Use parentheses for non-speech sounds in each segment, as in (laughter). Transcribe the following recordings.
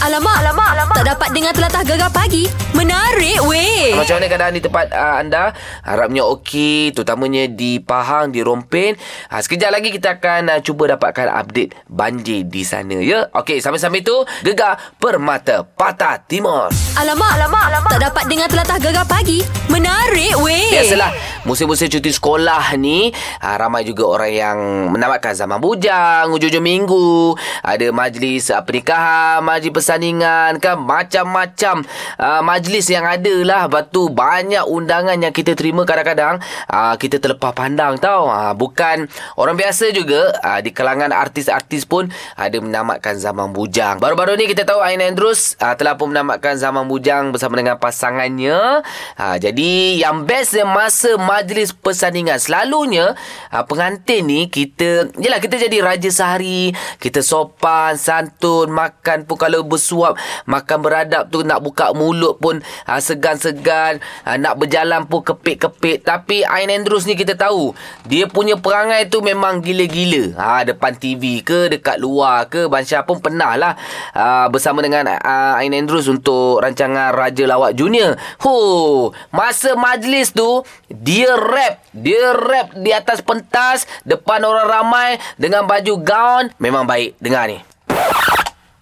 Alamak, alamak, alamak. Tak dapat dengar telatah gegar pagi. Menarik weh. Macam mana keadaan di tempat uh, anda? Harapnya okey, terutamanya di Pahang, di Rompin. Uh, sekejap lagi kita akan uh, cuba dapatkan update banjir di sana ya. Okey, sambil-sambil tu Gegar Permata Patah Timur. Alamak, alamak, alamak. Tak dapat dengar telatah gegar pagi. Menarik weh. Biasalah Musim-musim cuti sekolah ni uh, Ramai juga orang yang Menamatkan zaman bujang Hujung-hujung minggu Ada majlis uh, pernikahan Majlis persandingan kan Macam-macam uh, Majlis yang ada lah Lepas tu banyak undangan Yang kita terima kadang-kadang. Uh, Kita terlepas pandang tau. Uh, Bukan Orang biasa juga. Uh, Di kalangan artis-artis pun Ada menamatkan zaman bujang. Baru-baru ni kita tahu Ain Andrews uh, Telah pun menamatkan zaman bujang Bersama dengan pasangannya. Uh, Jadi yang best masa majlis persandingan Selalunya uh, pengantin ni kita Yelah kita jadi raja sehari. Kita sopan, santun Makan pun kalau bersuap Makan beradab tu nak buka mulut pun uh, Segan-segan uh, Nak berjalan pun kepit-kepit. Tapi Ain Andrews ni kita tahu Dia punya perangai tu memang gila-gila. Ha, Depan TV ke Dekat luar ke Bansyah pun pernah lah uh, Bersama dengan uh, Ain Andrews Untuk rancangan Raja Lawak Junior. Huh, Masa majlis tu Dia rap Dia rap di atas pentas Depan orang ramai Dengan baju gaun Memang baik. Dengar ni.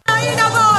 Oh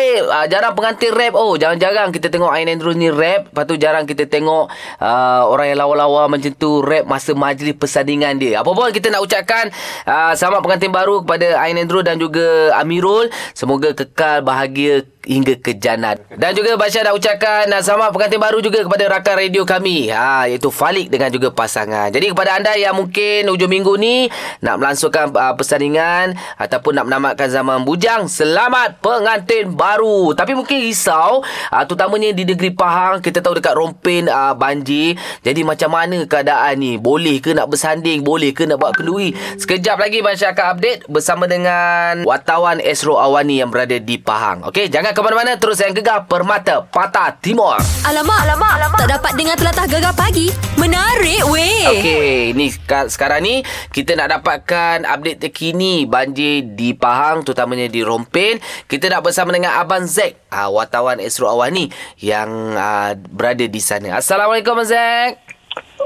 baik uh, Jarang pengantin rap. Oh jarang-jarang kita tengok Ain Andrews ni rap. Lepas tu jarang kita tengok uh, Orang yang lawa-lawa macam tu Rap masa majlis persandingan dia. Apa pun kita nak ucapkan uh, Selamat pengantin baru kepada Ain Andrews dan juga Amirul. Semoga kekal bahagia hingga ke jannat. Dan juga Basya nak ucapkan selamat pengantin baru juga kepada rakan radio kami. Ha, iaitu Falik dengan juga pasangan. Jadi kepada anda yang mungkin hujung minggu ni nak melangsungkan uh, persandingan ataupun nak menamatkan zaman bujang, selamat pengantin baru. Tapi mungkin risau, uh, terutamanya di negeri Pahang, kita tahu dekat Rompin uh, banjir. Jadi macam mana keadaan ni? Boleh ke nak bersanding? Boleh ke nak buat kenduri? Sekejap lagi Basya akan update bersama dengan wartawan Esro Awani yang berada di Pahang. Okey, jangan Jangan ke mana-mana Terus yang gegar Permata Patah Timur Alamak, alamak, alamak. Tak dapat dengar telatah gegar pagi. Menarik weh. Okey, ni sekarang ni kita nak dapatkan update terkini banjir di Pahang terutamanya di Rompin. Kita nak bersama dengan Abang Zack, uh, wartawan Esro Awani yang uh, berada di sana. Assalamualaikum Abang Zack.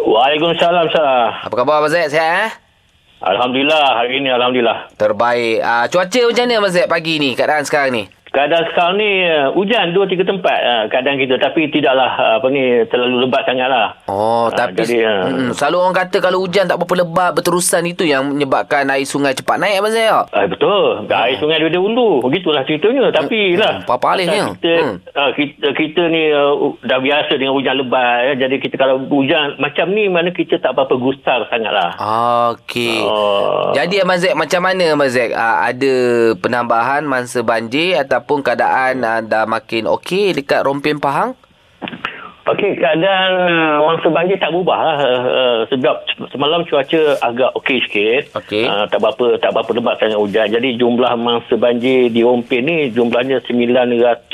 Waalaikumsalam Syah. Apa khabar Abang Zack? Sihat eh? Alhamdulillah hari ini Alhamdulillah. Terbaik. Uh, cuaca macam mana Abang Zack pagi ni? Keadaan sekarang ni? Keadaan sekarang ni uh, hujan dua tiga tempat uh, keadaan kita tapi tidaklah uh, apa ni terlalu lebat sangatlah. Oh, Ah, tapi jadi, ah. mm, selalu orang kata kalau hujan tak berapa lebat berterusan itu yang menyebabkan air sungai cepat naik Abang Zack. Ah, betul. Air sungai dia hulu. Begitulah ceritanya. Tapi lah. apa halnya? pasal Kita, Hmm. ah, kita, kita ni uh, dah biasa dengan hujan lebat. Ya. Jadi kita kalau hujan macam ni mana kita tak apa-apa gusar sangatlah. Okey. Oh. Jadi Abang Zack macam mana Abang? Uh, ada penambahan masa banjir ataupun keadaan uh, dah makin okey dekat Rompin Pahang? Okey, keadaan uh, mangsa banjir tak berubah lah. Uh, uh, sebab semalam cuaca agak okey sikit. Okey. Uh, tak berapa tak berapa lebat sangat hujan. Jadi jumlah mangsa banjir di Rompin ni jumlahnya 980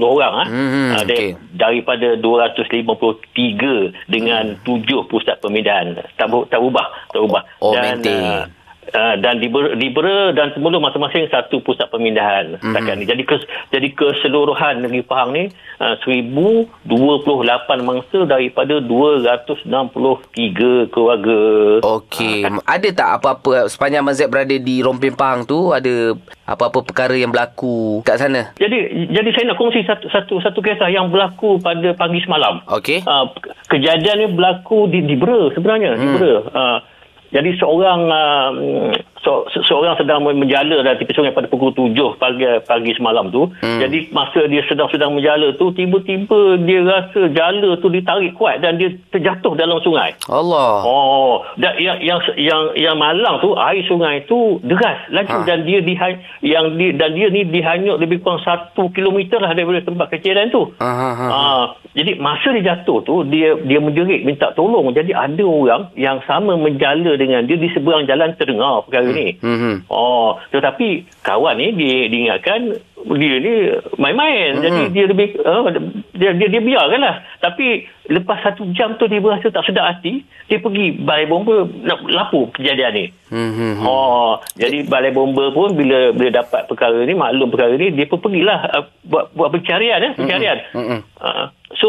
orang ah. Ah, okey. dari- daripada 253 dengan 7 pusat pemindahan. Tak tak berubah, tak berubah. Oh, dan maintain. uh, Uh, dan di Ber- di Bera dan semula masing-masing satu pusat pemindahan Mhm. setakat ni. Jadi kes, jadi keseluruhan negeri Pahang ni uh, 1028 mangsa daripada 263 keluarga. Okey. Ada tak apa-apa sepanjang Zack berada di Rompin Pahang tu ada apa-apa perkara yang berlaku kat sana? Jadi jadi saya nak kongsi satu satu satu kisah yang berlaku pada pagi semalam. Okey. Uh, kejadian ni berlaku di di Bera sebenarnya, hmm. di Bera. Uh, jadi seorang uh, so, se- seorang sedang menjala dari tepi sungai pada pukul 7 pagi pagi semalam tu. Hmm. Jadi masa dia sedang-sedang menjala tu tiba-tiba dia rasa jala tu ditarik kuat dan dia terjatuh dalam sungai. Allah. Oh, dan yang yang yang yang malang tu air sungai tu deras laju Ha. dan dia diha, yang di, dan dia ni dihanyut lebih kurang satu kilometer lah daripada tempat kejadian tu. Ha, ha, ha. Ah, jadi masa dia jatuh tu dia dia menjerit minta tolong. Jadi ada orang yang sama menjala dengan dia di seberang jalan terdengar perkara ni. Hmm, hmm. Oh, tetapi kawan ni dia diingatkan dia ni main-main. Hmm. Jadi dia lebih uh, dia dia dia biarkanlah. Tapi lepas satu jam tu dia berasa tak sedap hati, dia pergi balai bomba nak lapor kejadian ni. Hmm, hmm, hmm. Oh, jadi balai bomba pun bila bila dapat perkara ni, maklum perkara ni, dia pun pergilah uh, buat buat pencarian ya, pencarian. Mm-mm. Uh, so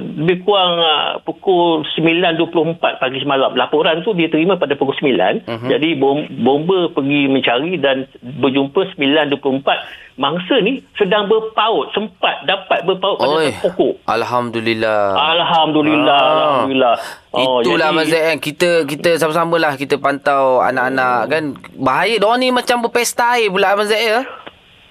lebih kurang uh, pukul 9.24 pagi semalam. Laporan tu dia terima pada pukul 9. Mhm. Jadi bom, bomba pergi mencari dan berjumpa 9.24. Mangsa ni sedang berpaut, sempat dapat berpaut pada Oi. pokok. Alhamdulillah. Alhamdulillah, Ah. alhamdulillah. Itulah jadi- Mas Zaid kan kita kita sama-sama lah kita pantau anak-anak kan bahaya dia ni macam berpesta air pula Mas Zaid ya.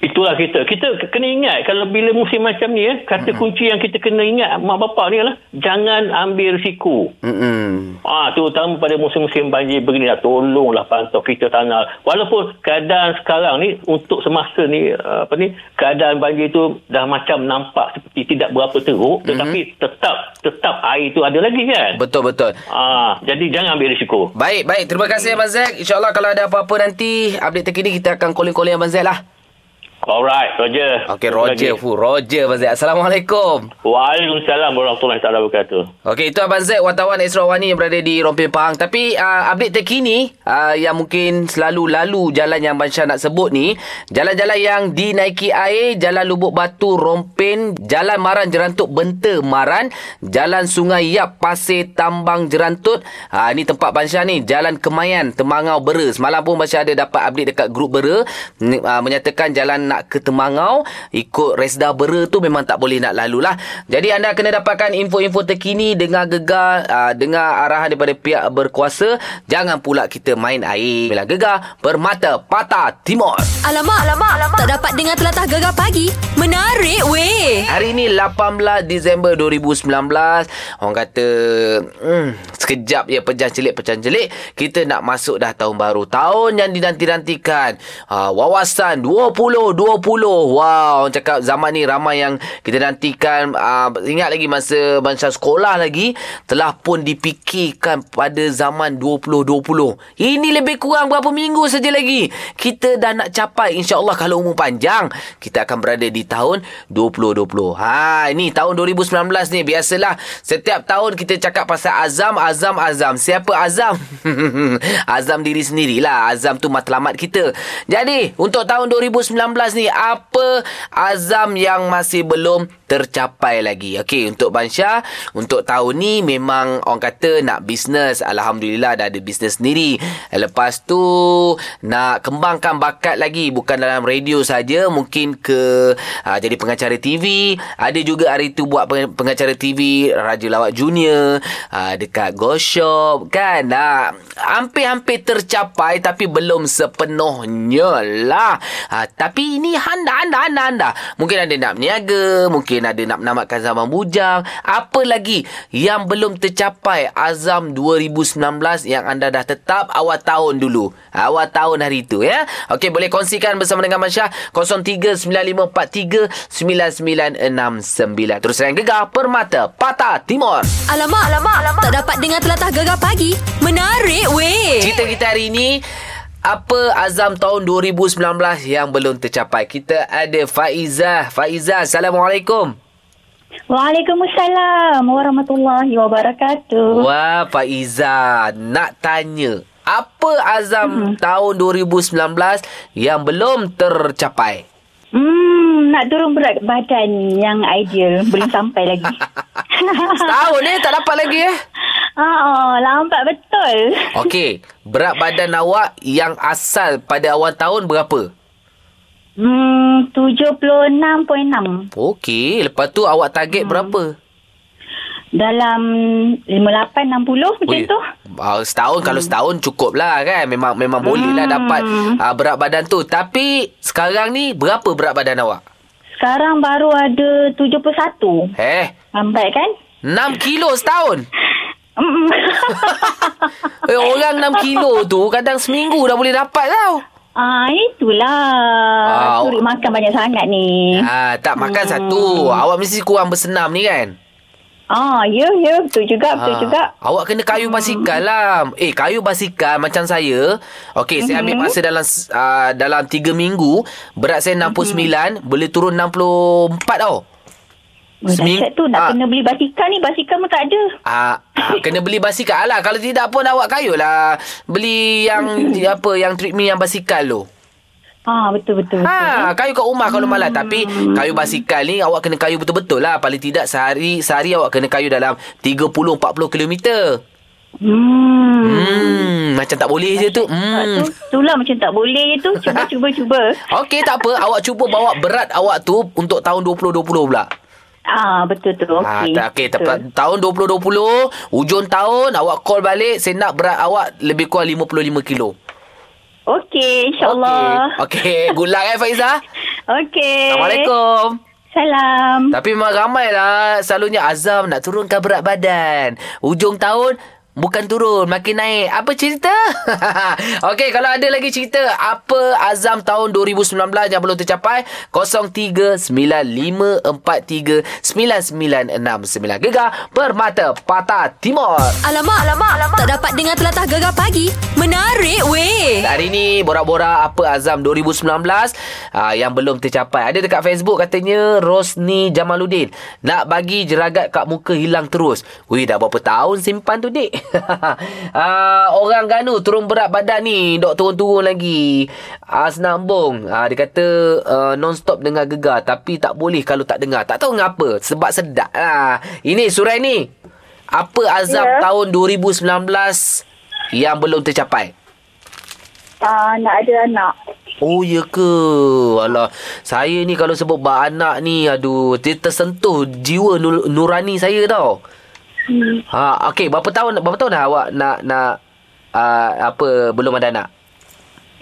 Itulah kita. Kita kena ingat kalau bila musim macam ni eh, kata kunci yang kita kena ingat mak bapak ni adalah jangan ambil risiko. Hmm. Ah, terutama pada musim-musim banjir begini lah. Tolonglah pantau kita tanah. Walaupun keadaan sekarang ni untuk semasa ni uh, apa ni keadaan banjir tu dah macam nampak seperti tidak berapa teruk tetapi tetap tetap air tu ada lagi kan. Betul betul. Ah, jadi jangan ambil risiko. Baik, baik. Terima kasih Abang Zack. InsyaAllah kalau ada apa-apa nanti update terkini kita akan calling-calling Abang Zack lah. Alright, Roger. Okey, Jumpa Roger. Fu, Roger Abang Zack. Assalamualaikum. Waalaikumsalam warahmatullahi taala wabarakatuh. Okey, itu Abang Zack, wartawan Esra Wani yang berada di Rompin Pahang. Tapi uh, update terkini uh, yang mungkin selalu lalu jalan yang Abang Syah nak sebut ni. Jalan-jalan yang dinaiki air, Jalan Lubuk Batu, Rompin, Jalan Maran Jerantuk, Benta Maran, Jalan Sungai Yap, Pasir Tambang Jerantut. Uh, ini tempat Abang Syah ni. Jalan Kemayan, Temangau, Bera. Semalam pun Abang Syah ada dapat update dekat grup Bera. Uh, menyatakan jalan nak ke Temangau, ikut Resda Bera tu memang tak boleh nak lalu lah. Jadi anda kena dapatkan info-info terkini dengar gegar, uh, dengar arahan daripada pihak berkuasa. Jangan pula kita main air. Bila gegar, Permata Patah Timur. Alamak, alamak, alamak. Tak dapat dengar telatah gegar pagi. Menarik weh. Hari ni 18 Disember 2019 Orang kata hmm, Sekejap je pejam celik pejam celik Kita nak masuk dah tahun baru Tahun yang dinanti-nantikan uh, Wawasan 2020 Wow Orang cakap zaman ni ramai yang Kita nantikan uh, Ingat lagi masa Masa sekolah lagi Telah pun dipikirkan Pada zaman 2020 Ini lebih kurang berapa minggu saja lagi. Kita dah nak capai InsyaAllah kalau umur panjang Kita akan berada di tahun 2020 Ha ini tahun 2019 ni. Biasalah Setiap tahun kita cakap pasal azam Azam Azam. Siapa Azam? (laughs) azam diri sendirilah. Azam tu matlamat kita. Jadi Untuk tahun 2019 ni Apa azam yang masih belum tercapai lagi? Okey untuk Bansha Untuk tahun ni Memang orang kata Nak bisnes Alhamdulillah dah ada bisnes sendiri. Lepas tu Nak kembangkan bakat lagi Bukan dalam radio saja Mungkin ke uh, Jadi pengacara TV Ada juga hari tu Buat peng- pengacara TV Raja Lawak Junior uh, Dekat Go Shop Kan? Uh, Hampir-hampir tercapai Tapi belum sepenuhnya lah. Uh, Tapi ini anda anda anda anda Mungkin ada nak berniaga Mungkin ada nak menamatkan zaman bujang. Apa lagi Yang belum tercapai Azam 2019 Yang anda dah tetap Awal tahun dulu? Awal tahun hari itu ya? Okey boleh kongsikan bersama dengan Masya 0395439969 Terus terang gegar Permata Patah Timur. Alamak, alamak, alamak. Tak dapat dengar telatah gegar pagi. Menarik weh. Cerita kita hari ini apa azam tahun 2019 yang belum tercapai? Kita ada Faiza. Faiza, Assalamualaikum. Waalaikumsalam warahmatullahi wabarakatuh. Wah, Faiza, nak tanya. Apa azam hmm. tahun 2019 yang belum tercapai? Hmm, nak turun berat badan yang ideal belum sampai lagi. (laughs) Setahun eh, tak dapat lagi eh? (laughs) Ah, oh, lambat betul. (laughs) Okey, berat badan awak yang asal pada awal tahun berapa? Hmm, 76.6. Okey, lepas tu awak target hmm. berapa? dalam 58 60 macam Ui, tu. Uh, setahun kalau setahun cukup lah kan Memang memang boleh lah dapat uh, berat badan tu Tapi sekarang ni berapa berat badan awak? Sekarang baru ada 71. Eh Lambat kan? 6 kilo setahun (laughs) Mm. (laughs) eh, Orang 6 kilo tu kadang seminggu dah boleh dapat tau ah, itulah. Ah, Curi makan banyak sangat ni. Ah, tak makan satu. Awak mesti kurang bersenam ni kan? Ah, ya, ya. Betul juga, betul Ah, juga. Awak kena kayu basikal lah. Eh, kayu basikal macam saya. Okey, saya ambil masa dalam uh, dalam 3 minggu. Berat saya 69. Boleh turun 64 tau. Oh, dahsyat tu ah. nak kena beli basikal ni. Basikal pun tak ada. Ah, ah, kena beli basikal lah. Kalau tidak pun awak kayu lah. Beli yang apa yang treatment yang basikal tu. Ah, betul, betul, betul. Ha, kayu kat rumah kalau malas. Tapi kayu basikal ni awak kena kayu betul-betul lah. Paling tidak sehari sehari awak kena kayu dalam 30-40 kilometer. Hmm. Hmm, macam tak boleh je tu. Hmm. Hmm. Tu, itulah macam tak boleh je tu. Cuba, (laughs) cuba, cuba. Okey, tak apa. Awak cuba bawa berat awak tu untuk tahun 2020 pula. Ah, betul tu. Okey. Tak, okey, betul. tepat tahun 2020, hujung tahun awak call balik, saya nak berat awak lebih kurang 55 kilo. Okey, insyaAllah. Okey, okay. good luck eh Faizah. (laughs) Okey. Assalamualaikum. Salam. Tapi memang ramai lah Selalunya Azam nak turunkan berat badan Hujung tahun Bukan turun Makin naik Apa cerita? (laughs) Okey Kalau ada lagi cerita Apa Azam tahun 2019 Yang belum tercapai 0395439969 Gegar Permata Patah Timur Alamak, alamak, alamak. Tak dapat dengar telatah gegar pagi. Menarik weh. Hari ni borak-borak apa Azam 2019 uh, yang belum tercapai. Ada dekat Facebook katanya Rosni Jamaluddin nak bagi jeragat kat muka hilang terus. Wih dah berapa tahun simpan tu dik? Uh, (laughs) orang Ganu turun berat badan ni dok turun-turun lagi. Uh, senambung. Uh, dia kata uh, non-stop dengar gegar tapi tak boleh kalau tak dengar. Tak tahu ngapa sebab sedap lah. Ini surai ni. Apa Azam Ya. tahun 2019 yang belum tercapai? Ah, nak ada anak. Oh ya ke Alah Saya ni kalau sebut bak anak ni Aduh Dia tersentuh Jiwa nur, nurani saya tau Hmm. ha, Okey berapa tahun Berapa tahun dah awak Nak Nak uh, Apa Belum ada anak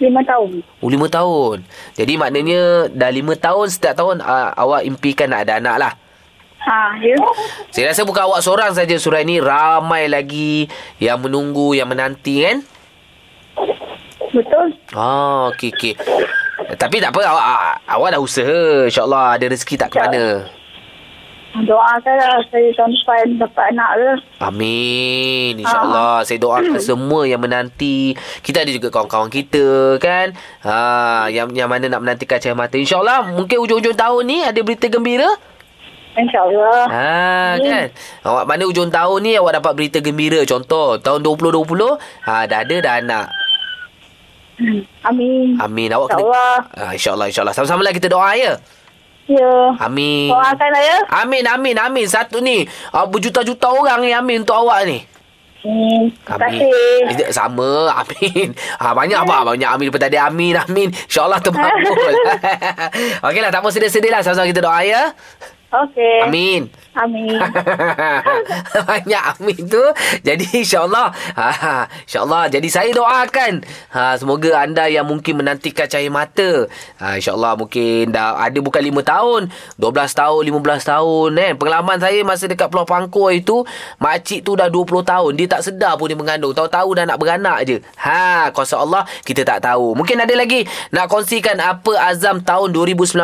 Lima tahun. Oh lima tahun Jadi maknanya Dah lima tahun Setiap tahun uh, Awak impikan nak ada anak lah Ha, ya. Saya rasa bukan awak seorang saja Surai ni Ramai lagi Yang menunggu Yang menanti kan Betul. Oh okey okey tapi tak apa awak, awak dah usaha InsyaAllah ada rezeki tak ke mana Doakanlah saya tahun depan dapat anak ke. Amin. InsyaAllah Saya doakan (clears throat) semua yang menanti. Kita ada juga kawan-kawan kita kan? Ha, yang, yang mana nak menantikan cahaya mata. InsyaAllah Mungkin hujung-hujung tahun ni Ada berita gembira? InsyaAllah. Ha kan? Awak mana hujung tahun ni Awak dapat berita gembira? Contoh Tahun 2020 ha, Dah ada dah anak. Hmm. Amin. Amin. Awak InsyaAllah. kena ha, InsyaAllah InsyaAllah. Sama-sama lah kita doa ya Ya. Amin Doakanlah ya. Amin amin amin Satu ni uh, Berjuta-juta orang ni Amin untuk awak ni Hmm. Terima kasih. Sama. (laughs) Amin. Ha, banyak apa? Banyak amin daripada tadi. Amin. Amin. InsyaAllah termakbul. (laughs) (laughs) Okeylah. Tak mau sedih-sedih lah. Sama-sama kita doa ya. Okey. Amin. Amin. (laughs) Banyak amin tu. Jadi insyaAllah. Ha, InsyaAllah. Jadi saya doakan. Ha, semoga anda yang mungkin menantikan cahaya mata. Ha, InsyaAllah mungkin dah ada bukan 5 tahun. 12 tahun, 15 tahun. Kan? Pengalaman saya masa dekat Pulau Pangkor itu. Makcik tu dah 20 tahun. Dia tak sedar pun dia mengandung. Tahu-tahu dah nak beranak je. Ha, kuasa Allah kita tak tahu. Mungkin ada lagi nak kongsikan apa azam tahun 2019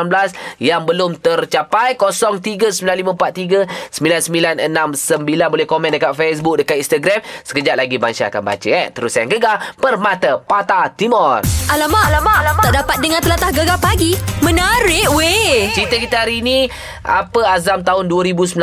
yang belum tercapai. 0395439969 boleh komen dekat Facebook, dekat Instagram. Sekejap lagi Bang Syah akan baca eh. Terus yang gegar Permata Patah Timur. Alamak, alamak, alamak. Tak dapat dengar telatah gegar pagi. Menarik weh. Cerita kita hari ini apa azam tahun 2019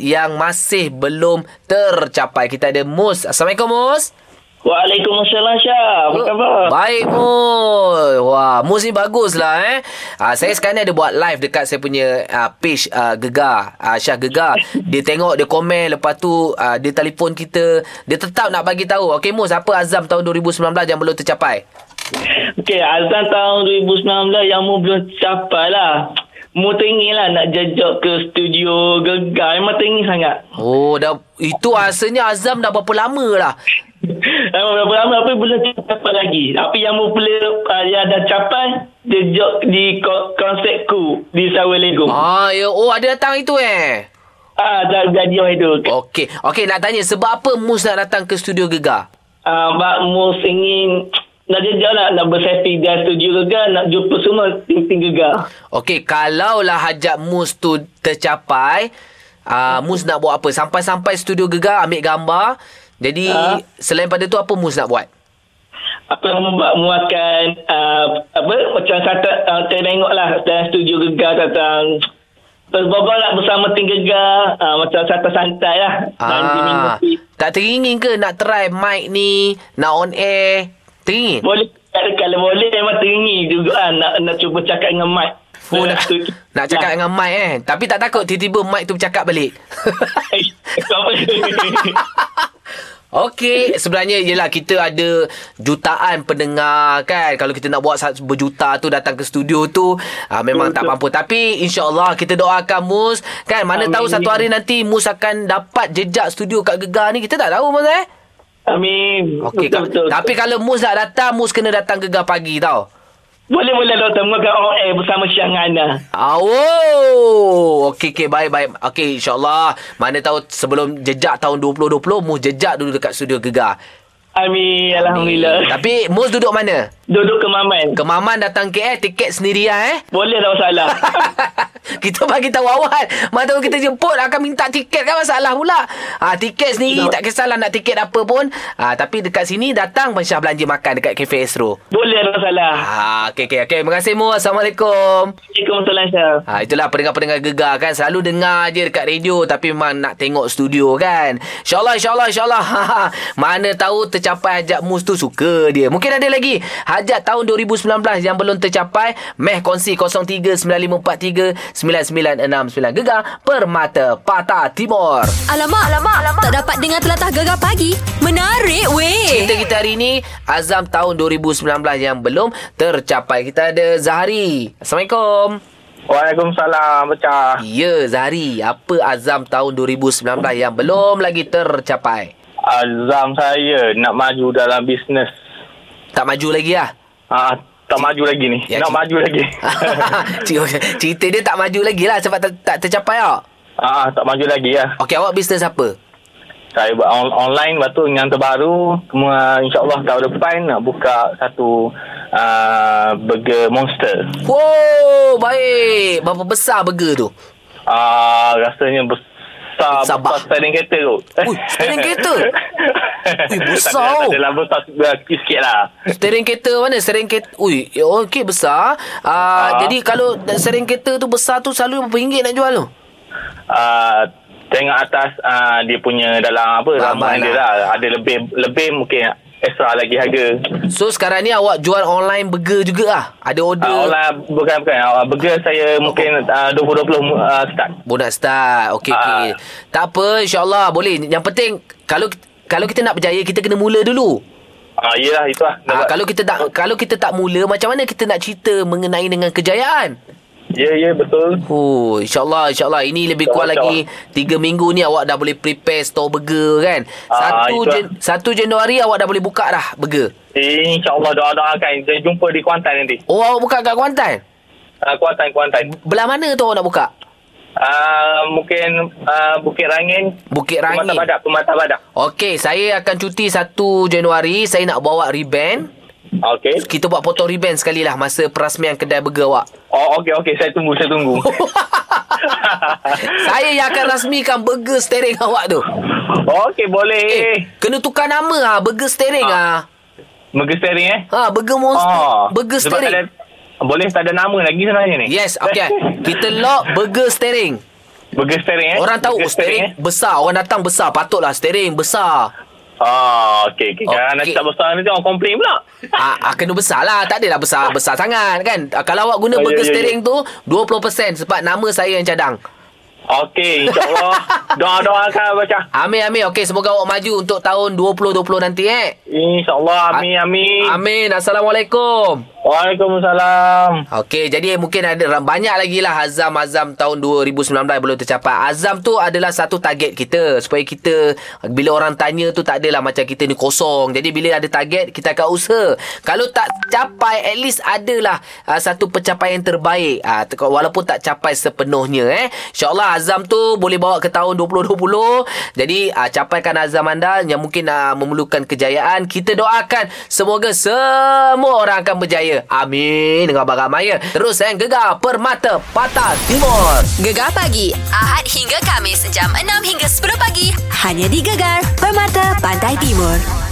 yang masih belum tercapai. Kita ada Mus. Assalamualaikum Mus. Waalaikumsalam Syah. Apa khabar? Baik Mus. Wah, Mus ni bagus lah eh. Uh, saya sekarang ni ada buat live dekat saya punya uh, page uh, Gegar. Uh, Syah Gegar. (laughs) Dia tengok, dia komen. Lepas tu uh, dia telefon kita. Dia tetap nak bagi tahu. Okey Mus, apa azam tahun 2019 yang belum tercapai? Okey, azam tahun 2019 yang mu belum capai lah. Mu teringin lah nak jejak ke studio gegar. Memang teringin sangat. Oh, dah itu rasanya Azam dah berapa lama lah. Memang berapa lama apa belum capai lagi. Tapi yang mu boleh uh, yang dah capai jejak di ko- konsepku di Sawai Legong. Ah, ya. Oh, ada datang itu eh. ah dah jadi orang itu. Okey. Okey, nak tanya sebab apa Mus nak datang ke studio Gegar? Ah, Mak Mus ingin nak jejak lah, nak berselfie di studio gegar, nak jumpa semua ting-ting gegar. Okey, kalaulah hajat Mus tu tercapai, uh, Mus nak buat apa? Sampai-sampai studio Gegar ambil gambar. Jadi, Ah. selain pada tu apa Mus nak buat? apa yang membuat muakan uh, apa macam kata uh, saya tengok lah dalam studio gegar tentang berbual lah bersama tim gegar uh, macam santai-santai lah dan Ah, tak teringin ke nak try mic ni, nak on air? Teringin? boleh kalau boleh memang teringin juga lah nak, nak cuba cakap dengan Mat Oh, nak, nak cakap dengan mic eh. Tapi tak takut tiba-tiba mic tu bercakap balik. (laughs) Okey, sebenarnya ialah kita ada jutaan pendengar kan. Kalau kita nak buat berjuta tu datang ke studio tu uh, memang tak Betul. mampu. Tapi insya-Allah kita doakan Mus kan. Mana Amin. tahu satu hari nanti Mus akan dapat jejak studio kat Gegar ni. Kita tak tahu Mus eh. Amin Okey, betul. tapi kalau Mus nak datang, Mus kena datang Gegar pagi tau. Boleh boleh doktor muakan on air bersama Syah Ngana Ah, Oh, okey okey baik baik. Okey insya-Allah. Mana tahu sebelum jejak tahun 2020 Mus jejak dulu dekat studio Gegar. Amin Alhamdulillah Tapi Mus duduk mana? duduk ke Maman Ke Maman datang KL tiket sendiri lah eh. boleh tak masalah (laughs) kita bagi tahu awal. Mana tahu kita jemput akan minta tiket kan masalah pula. Ha, tiket sendiri tak kisahlah nak tiket apa pun. Ha, tapi dekat sini datang Syah belanja makan dekat Cafe Astro. boleh tak masalah Ha, okey okey okey. Terima kasih Mu. Assalamualaikum. Waalaikumsalam Syah Ha, itulah pendengar-pendengar gegar kan Selalu dengar je dekat radio Tapi memang nak tengok studio kan InsyaAllah InsyaAllah InsyaAllah (laughs) Mana tahu tercapai hajat mus tu Suka dia. Mungkin ada lagi. Hajat tahun 2019 Yang belum tercapai Meh kongsi 0395439969 Gegar Permata Patah Timur. Alamak, alamak, alamak. Tak dapat dengar telatah gegar pagi. Menarik weh. Cerita kita hari ni Azam tahun 2019 yang belum tercapai. Kita ada Zahari Assalamualaikum. Waalaikumsalam pecah. Ya Zahari Apa azam tahun 2019 Yang belum lagi tercapai Azam saya nak maju dalam bisnes. Tak maju lagi lah Ah, tak maju lagi ni. Ya, nak cik- maju lagi. (laughs) Cerita- Cerita dia tak maju lagi lah Sebab tak, tak tercapai tak ah, tak maju lagi lah. Okey awak bisnes apa Saya buat on- online lepas tu yang terbaru InsyaAllah tahun depan nak buka satu uh, burger monster. Wow Baik Berapa besar burger tu Ah, rasanya besar Besar besar, bah. besar steering kereta tu. Ui, steering kereta? (laughs) Ui, besar Tak ada, adalah besar sikit lah. Steering kereta mana Steering kereta Ui Okey besar uh, Ah. Jadi kalau steering kereta tu besar tu Selalu berapa ringgit nak jual tu uh, tengok atas uh, dia punya dalam apa Ramai ramuan dia lah. lah ada lebih lebih mungkin extra lagi harga. So sekarang ni awak jual online burger juga lah Ada order? uh, olah bukan bukan. Uh, burger saya mungkin uh, 2020 uh, start. Bonus start. Okey Ah. okey Tak apa InsyaAllah boleh. Yang penting Kalau kalau kita nak berjaya Kita kena mula dulu. Uh, yelah itu lah Ah, kalau kita tak kalau kita tak mula macam mana kita nak cerita mengenai dengan kejayaan? Ya ya betul Oh, insyaAllah, insyaAllah. Ini lebih kurang InsyaAllah, lagi 3 minggu ni awak dah boleh prepare store burger kan? Ah, 1 itulah. Jan, 1 Januari awak dah boleh buka dah burger. Eh, InsyaAllah doa-doakan Saya jumpa di Kuantan nanti Oh, awak buka kat Kuantan? uh, Kuantan Kuantan Belah mana tu awak nak buka? uh, Mungkin uh, Bukit Rangin Bukit Pemata Rangin. Badak Pemata Badak Okey, saya akan cuti 1 Januari. Saya nak bawa ribbon. Okey Kita buat potong ribbon sekali lah masa perasmian kedai burger awak. Oh okey okey Saya tunggu Saya tunggu (laughs) saya yang akan rasmikan burger steering awak tu. Okey boleh Eh, kena tukar nama ah, burger steering ah. Burger steering eh Ha, burger monster. Oh, burger steering. ada, boleh tak ada nama lagi sebenarnya ni. Yes, okey. Kita lock burger steering. Burger steering eh. Orang tahu Burger oh, steering besar. Orang datang besar. Patutlah steering besar. Oh, okey okey. Kalau Okey. nanti tak besar nanti orang komplain pula. Ah, ah, kena besar lah. Tak adalah besar besar sangat kan. Ah, kalau awak guna Oh, burger ya, steering tu 20% sebab nama saya yang cadang. Okey, insya-Allah. (laughs) Doa-doakan baca. Amin amin. Okey, semoga awak maju untuk tahun 2020 nanti eh. Insya-Allah. Amin amin. Amin. Assalamualaikum. Waalaikumsalam. Okey, jadi mungkin ada banyak lagi lah azam-azam tahun 2019 belum tercapai. Azam tu adalah satu target kita supaya kita bila orang tanya tu tak adalah macam kita ni kosong. Jadi bila ada target kita akan usaha. Kalau tak capai at least adalah uh, satu pencapaian terbaik. Uh, walaupun tak capai sepenuhnya eh. InsyaAllah azam tu boleh bawa ke tahun 2020. Jadi uh, capaikan azam anda yang mungkin uh, memerlukan kejayaan. Kita doakan semoga semua orang akan berjaya. Amin dengan ramai ya. Terus eh gegar Permata Patah Timur. Gegar pagi Ahad hingga Kamis jam 6 hingga 10 pagi hanya di Gegar Permata Pantai Timur.